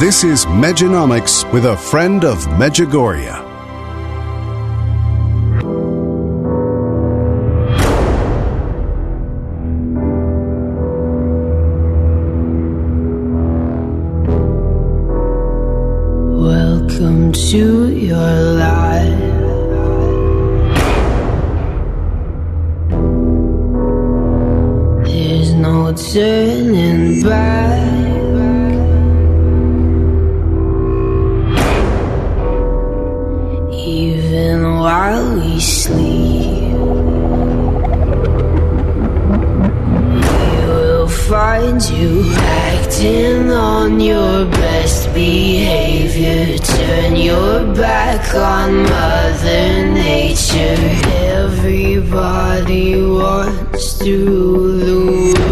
This is Mejanomics with a friend of Medjugorje. Welcome to your life. There's no turning back. While we sleep. We will find you acting on your best behavior. Turn your back on Mother Nature. Everybody wants to rule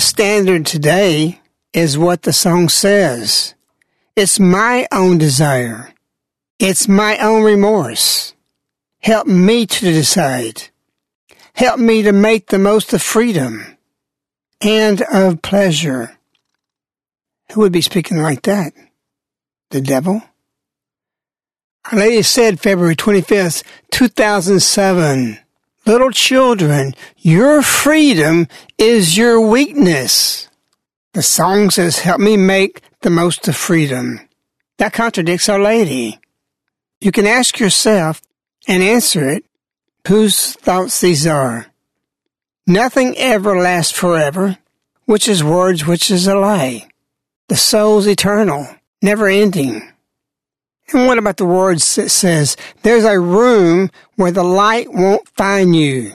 standard today is what the song says. It's my own desire. It's my own remorse. Help me to decide. Help me to make the most of freedom and of pleasure. Who would be speaking like that? The devil? Our Lady said February 25th, 2007, Little children, your freedom is your weakness. The song says, help me make the most of freedom. That contradicts Our Lady. You can ask yourself and answer it whose thoughts these are. Nothing ever lasts forever, which is words which is a lie. The soul's eternal, never ending. And what about the words that says, there's a room where the light won't find you?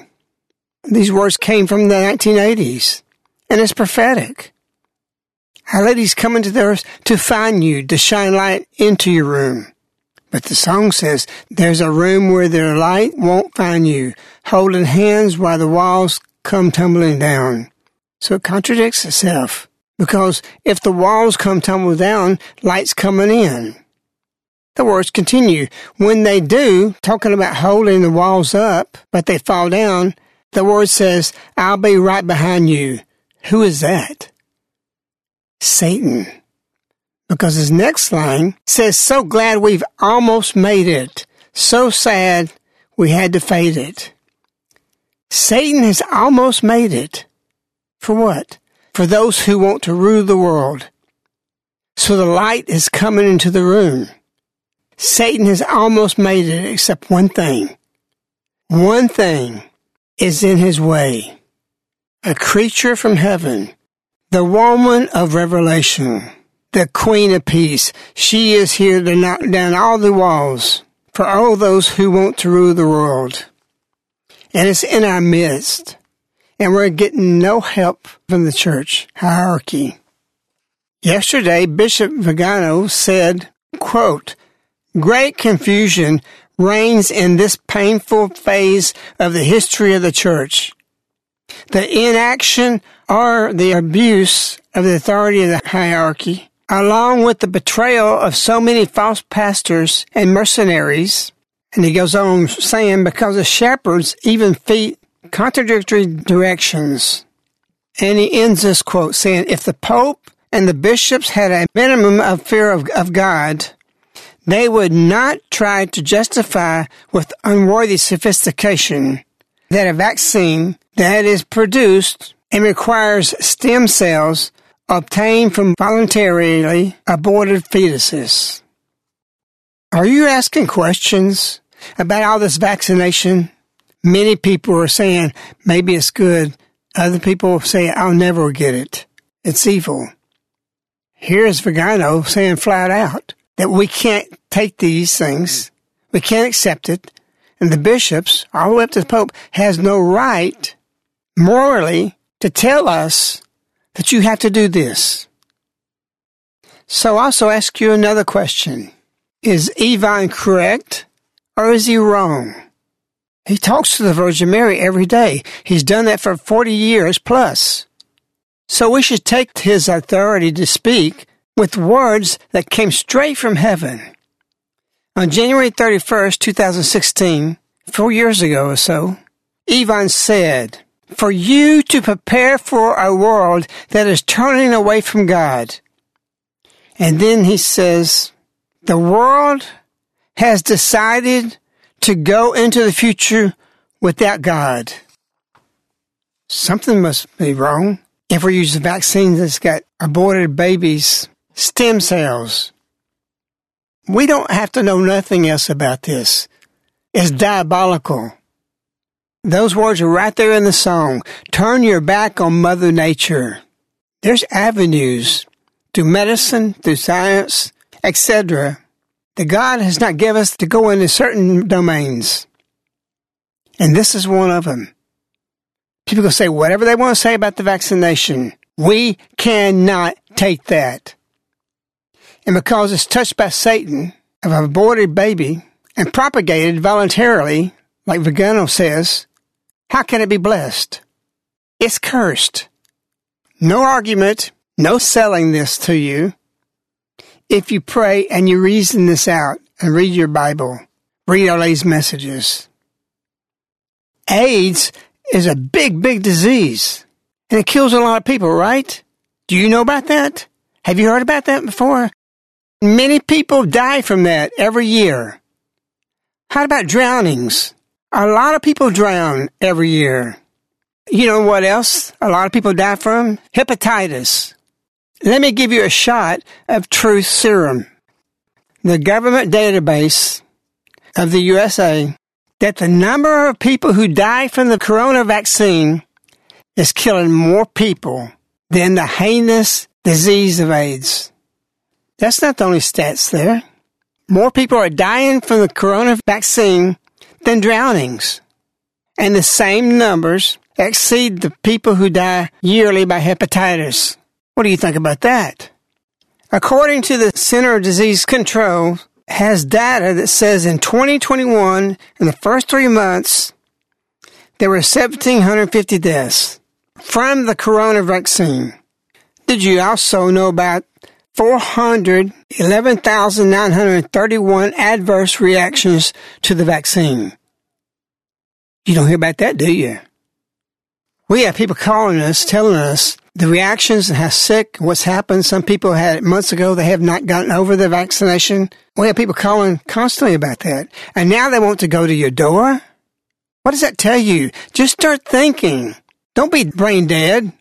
These words came from the 1980s, and it's prophetic. Our Lady's coming to the earth to find you, to shine light into your room. But the song says, there's a room where the light won't find you, holding hands while the walls come tumbling down. So it contradicts itself. Because if the walls come tumbling down, light's coming in. The words continue. When they do, talking about holding the walls up, but they fall down, the word says, I'll be right behind you. Who is that? Satan. Because his next line says, So glad we've almost made it. So sad we had to fade it. Satan has almost made it. For what? For those who want to rule the world. So the light is coming into the room. Satan has almost made it except one thing. One thing is in his way. A creature from heaven, the woman of revelation, the queen of peace. She is here to knock down all the walls for all those who want to rule the world. And it's in our midst. And we're getting no help from the church hierarchy. Yesterday, Bishop Vigano said, quote, Great confusion reigns in this painful phase of the history of the church. The inaction or the abuse of the authority of the hierarchy, along with the betrayal of so many false pastors and mercenaries. And he goes on saying, because the shepherds even feed contradictory directions. And he ends this quote saying, if the Pope and the bishops had a minimum of fear of, of God, they would not try to justify with unworthy sophistication that a vaccine that is produced and requires stem cells obtained from voluntarily aborted fetuses. Are you asking questions about all this vaccination? Many people are saying maybe it's good. Other people say I'll never get it. It's evil. Here's Vigano saying flat out that we can't take these things. We can't accept it. And the bishops, all the way up to the Pope, has no right morally to tell us that you have to do this. So I also ask you another question. Is Ivan correct or is he wrong? He talks to the Virgin Mary every day. He's done that for 40 years plus. So we should take his authority to speak with words that came straight from heaven. On January 31st, 2016, four years ago or so, Ivan said, For you to prepare for a world that is turning away from God. And then he says, The world has decided to go into the future without God. Something must be wrong if we use a vaccine that's got aborted babies stem cells. We don't have to know nothing else about this. It's hmm. diabolical. Those words are right there in the song. Turn your back on Mother Nature. There's avenues through medicine, through science, etc. that God has not given us to go into certain domains. And this is one of them. People can say whatever they want to say about the vaccination. We cannot take that. And because it's touched by Satan of an aborted baby, and propagated voluntarily, like Vigano says, how can it be blessed? It's cursed. No argument, no selling this to you. If you pray and you reason this out and read your Bible, read all these messages. AIDS is a big, big disease and it kills a lot of people, right? Do you know about that? Have you heard about that before? Many people die from that every year. How about drownings? A lot of people drown every year. You know what else a lot of people die from? Hepatitis. Let me give you a shot of truth serum. The government database of the USA that the number of people who die from the corona vaccine is killing more people than the heinous disease of AIDS. That's not the only stats there. More people are dying from the corona vaccine than drownings. And the same numbers exceed the people who die yearly by hepatitis. What do you think about that? According to the Center of Disease Control, has data that says in 2021, in the first three months, there were 1,750 deaths from the corona vaccine. Did you also know about 411,931 adverse reactions to the vaccine? You don't hear about that, do you? We have people calling us, telling us the reactions and how sick, what's happened. Some people had it months ago. They have not gotten over the vaccination. We have people calling constantly about that. And now they want to go to your door. What does that tell you? Just start thinking. Don't be brain dead.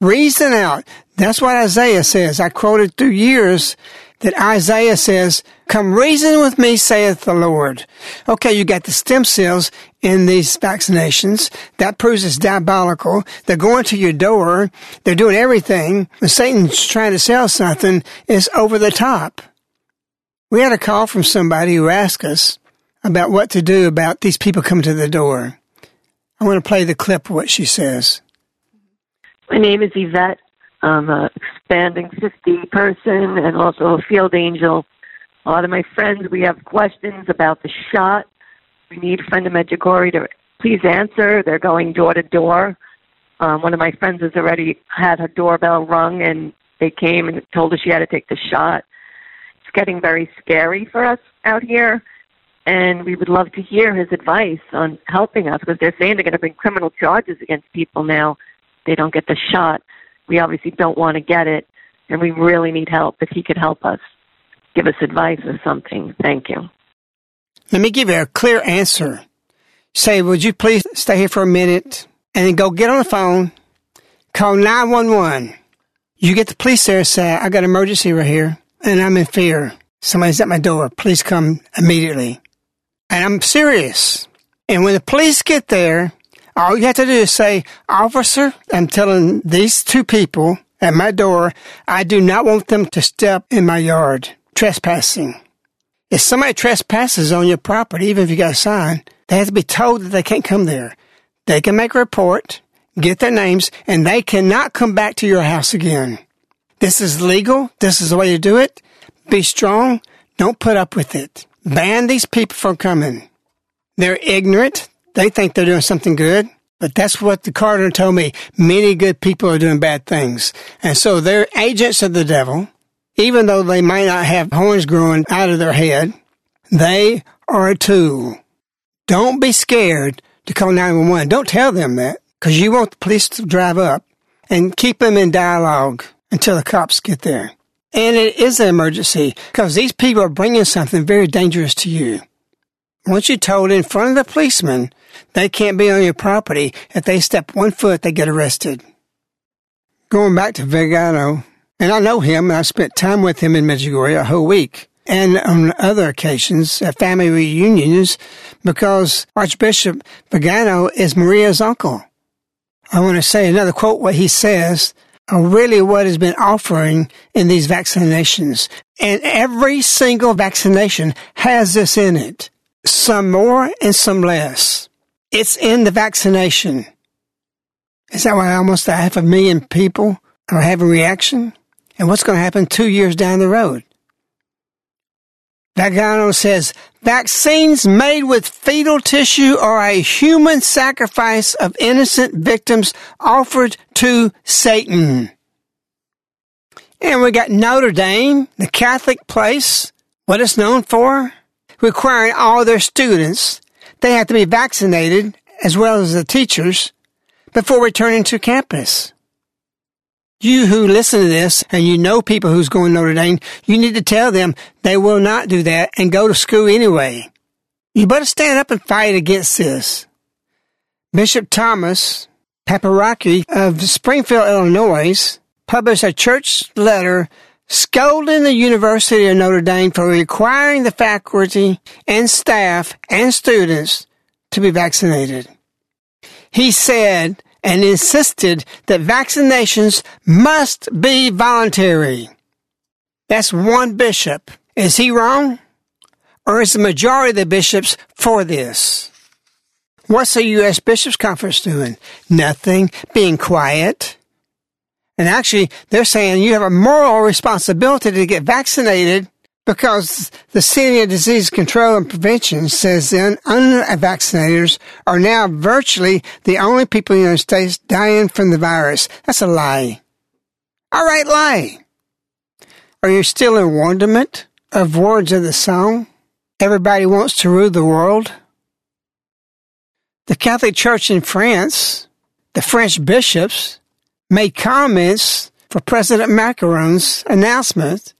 Reason out. That's what Isaiah says. I quoted through years that Isaiah says, Come reason with me, saith the Lord. Okay, you got the stem cells in these vaccinations. That proves it's diabolical. They're going to your door. They're doing everything. When Satan's trying to sell something, it's over the top. We had a call from somebody who asked us about what to do about these people coming to the door. I want to play the clip of what she says. My name is Yvette. I'm a expanding 50 person and also a field angel. A lot of my friends, we have questions about the shot. We need friend of Medjugorje to please answer. They're going door to door. Um, one of my friends has already had her doorbell rung and they came and told her she had to take the shot. It's getting very scary for us out here and we would love to hear his advice on helping us because they're saying they're going to bring criminal charges against people now. They don't get the shot we obviously don't want to get it, and we really need help. If he could help us, give us advice or something. Thank you. Let me give you a clear answer. Say, would you please stay here for a minute and then go get on the phone, call 911. You get the police there and say, I got an emergency right here and I'm in fear. Somebody's at my door. Please come immediately. And I'm serious. And when the police get there, all you have to do is say, Officer, I'm telling these two people at my door, I do not want them to step in my yard, trespassing. If somebody trespasses on your property, even if you got a sign, they have to be told that they can't come there. They can make a report, get their names, and they cannot come back to your house again. This is legal. This is the way to do it. Be strong. Don't put up with it. Ban these people from coming. They're ignorant. They think they're doing something good. But that's what the cardinal told me. Many good people are doing bad things. And so they're agents of the devil. Even though they might not have horns growing out of their head, they are a tool. Don't be scared to call 911. Don't tell them that because you want the police to drive up and keep them in dialogue until the cops get there. And it is an emergency because these people are bringing something very dangerous to you. Once you're told in front of the policeman they can't be on your property, if they step one foot, they get arrested. Going back to Vigano, and I know him, and I spent time with him in Medjugorje a whole week, and on other occasions at family reunions, because Archbishop Vigano is Maria's uncle. I want to say another quote what he says are really what has been offering in these vaccinations. And every single vaccination has this in it some more and some less. It's in the vaccination. Is that why almost a half a million people are having reaction? And what's going to happen two years down the road? Vigano says, vaccines made with fetal tissue are a human sacrifice of innocent victims offered to Satan. And we got Notre Dame, the Catholic place, what it's known for, requiring all their students, they have to be vaccinated as well as the teachers before returning to campus. You who listen to this and you know people who's going to Notre Dame, you need to tell them they will not do that and go to school anyway. You better stand up and fight against this. Bishop Thomas Paprocki of Springfield, Illinois, published a church letter scolding the University of Notre Dame for requiring the faculty and staff and students to be vaccinated. He said and insisted that vaccinations must be voluntary. That's one bishop. Is he wrong? Or is the majority of the bishops for this? What's the U.S. Bishops Conference doing? Nothing. Being quiet. And actually, they're saying you have a moral responsibility to get vaccinated because the Center of Disease Control and Prevention says the unvaccinators are now virtually the only people in the United States dying from the virus. That's a lie. All right, lie. Are you still in wonderment of words of the song? Everybody wants to rule the world. The Catholic Church in France, the French bishops, made comments for President Macron's announcement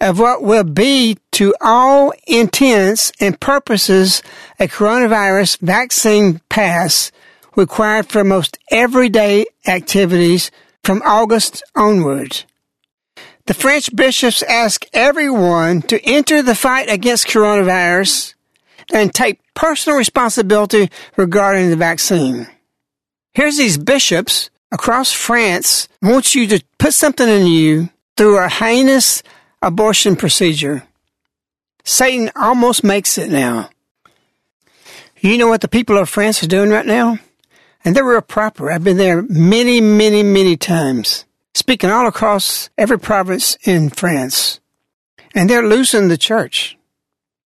of what will be to all intents and purposes a coronavirus vaccine pass required for most everyday activities from August onward. The French bishops ask everyone to enter the fight against coronavirus and take personal responsibility regarding the vaccine. Here's these bishops across France wants you to put something in you through a heinous abortion procedure. Satan almost makes it now. You know what the people of France are doing right now? And they're real proper. I've been there many, many, many times, speaking all across every province in France. And they're losing the church.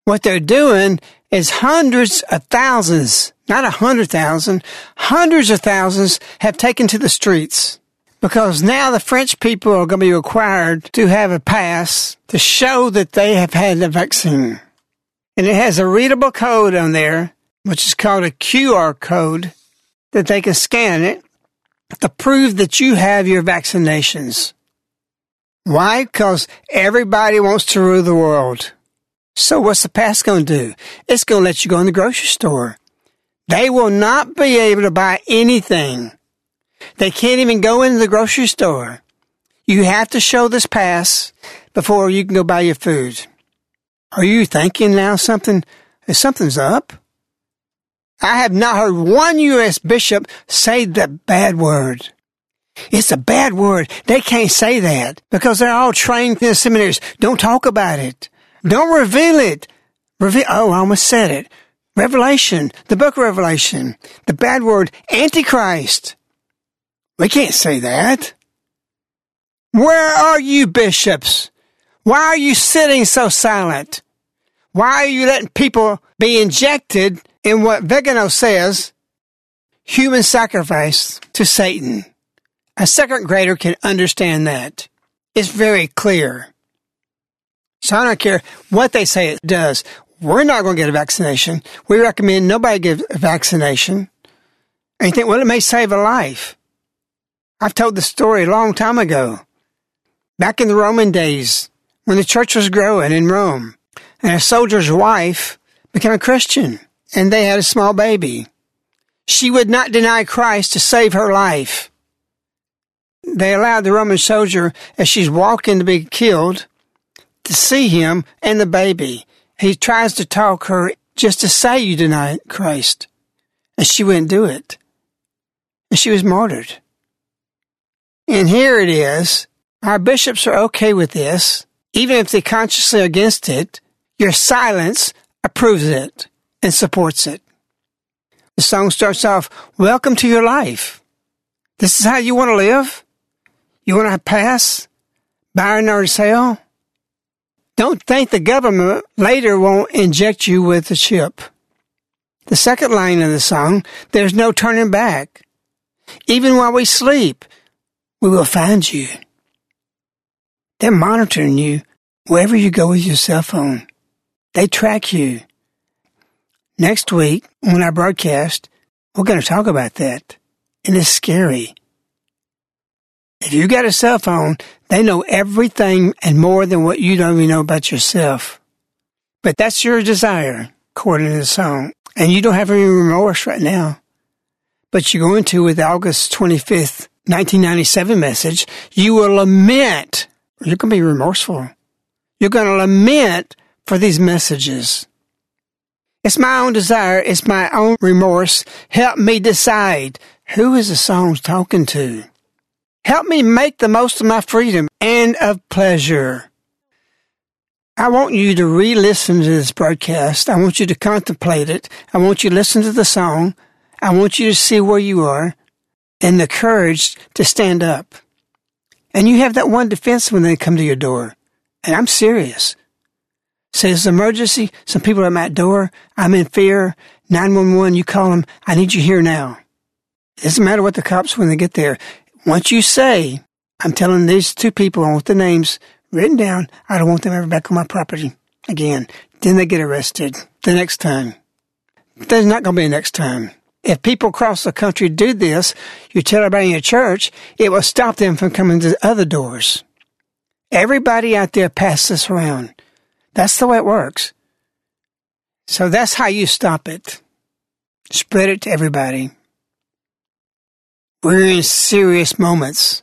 What they're doing is hundreds of thousands, not a hundred thousand, hundreds of thousands have taken to the streets because now the French people are going to be required to have a pass to show that they have had the vaccine. And it has a readable code on there, which is called a QR code, that they can scan it to prove that you have your vaccinations. Why? Because everybody wants to rule the world. So what's the pass going to do? It's going to let you go in the grocery store. They will not be able to buy anything they can't even go into the grocery store. You have to show this pass before you can go buy your food. Are you thinking now something, something's up? I have not heard one U.S. bishop say the bad word. It's a bad word. They can't say that because they're all trained in the seminaries. Don't talk about it. Don't reveal it. Reveal, oh, I almost said it. Revelation, the book of Revelation, the bad word, Antichrist. We can't say that. Where are you, bishops? Why are you sitting so silent? Why are you letting people be injected in what Vigano says, human sacrifice to Satan? A second grader can understand that. It's very clear. So I don't care what they say it does. We're not going to get a vaccination. We recommend nobody get a vaccination. And you think, well, it may save a life. I've told the story a long time ago. Back in the Roman days, when the church was growing in Rome, and a soldier's wife became a Christian, and they had a small baby. She would not deny Christ to save her life. They allowed the Roman soldier, as she's walking to be killed, to see him and the baby. He tries to talk her just to say you deny Christ. And she wouldn't do it. And she was martyred. And here it is. Our bishops are okay with this, even if they consciously against it. Your silence approves it and supports it. The song starts off, Welcome to your life. This is how you want to live? You want to pass? Byron or hell? Don't think the government later won't inject you with a chip. The second line of the song, there's no turning back. Even while we sleep, we will find you. They're monitoring you wherever you go with your cell phone. They track you. Next week, on our broadcast, we're going to talk about that. And it's scary. If you got a cell phone, they know everything and more than what you don't even know about yourself. But that's your desire, according to the song. And you don't have any remorse right now. But you're going to with August 25th, 1997 message. You will lament. You're going to be remorseful. You're going to lament for these messages. It's my own desire. It's my own remorse. Help me decide who is the song talking to. Help me make the most of my freedom and of pleasure. I want you to re-listen to this broadcast. I want you to contemplate it. I want you to listen to the song. I want you to see where you are and the courage to stand up. And you have that one defense when they come to your door. And I'm serious. Say it's an emergency. Some people are at my door. I'm in fear. 911, you call them. I need you here now. It doesn't matter what the cops, when they get there, once you say, I'm telling these two people, I want the names written down, I don't want them ever back on my property again. Then they get arrested the next time. There's not going to be a next time. If people across the country do this, you tell everybody in your church, it will stop them from coming to other doors. Everybody out there passes this around. That's the way it works. So that's how you stop it. Spread it to everybody. We're in serious moments.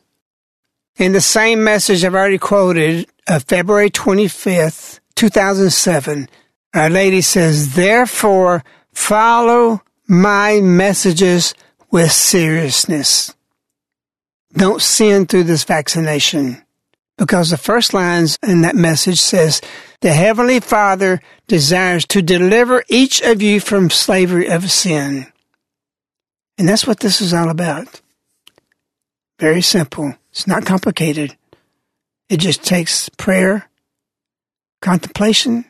In the same message I've already quoted of February 25th, 2007, Our Lady says, Therefore, follow my messages with seriousness. Don't sin through this vaccination. Because the first lines in that message says, The Heavenly Father desires to deliver each of you from slavery of sin. And that's what this is all about. Very simple. It's not complicated. It just takes prayer, contemplation,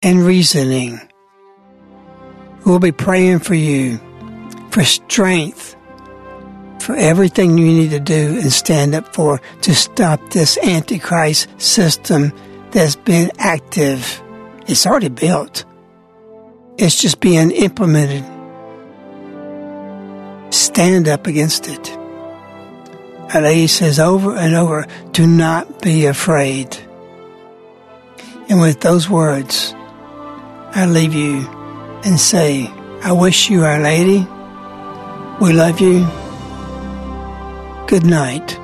and reasoning. We'll be praying for you for strength, for everything you need to do and stand up for to stop this Antichrist system that's been active. It's already built. It's just being implemented. Stand up against it. And he says over and over, do not be afraid. And with those words, I leave you and say, I wish you, Our Lady, we love you. Good night.